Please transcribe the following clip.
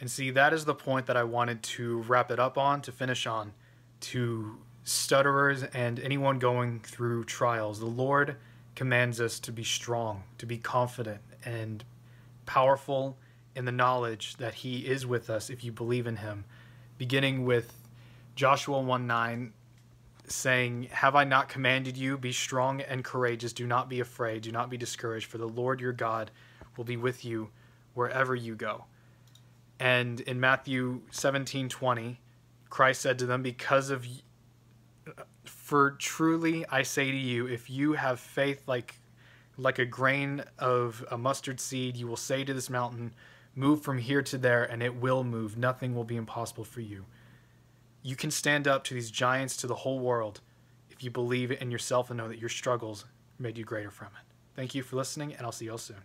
And see, that is the point that I wanted to wrap it up on, to finish on, to stutterers and anyone going through trials. The Lord commands us to be strong, to be confident and powerful in the knowledge that He is with us if you believe in Him. Beginning with Joshua 1 9, saying, Have I not commanded you? Be strong and courageous. Do not be afraid. Do not be discouraged, for the Lord your God will be with you wherever you go. And in Matthew 17 20, Christ said to them, Because of for truly I say to you, if you have faith like like a grain of a mustard seed, you will say to this mountain, Move from here to there, and it will move. Nothing will be impossible for you. You can stand up to these giants, to the whole world, if you believe in yourself and know that your struggles made you greater from it. Thank you for listening, and I'll see you all soon.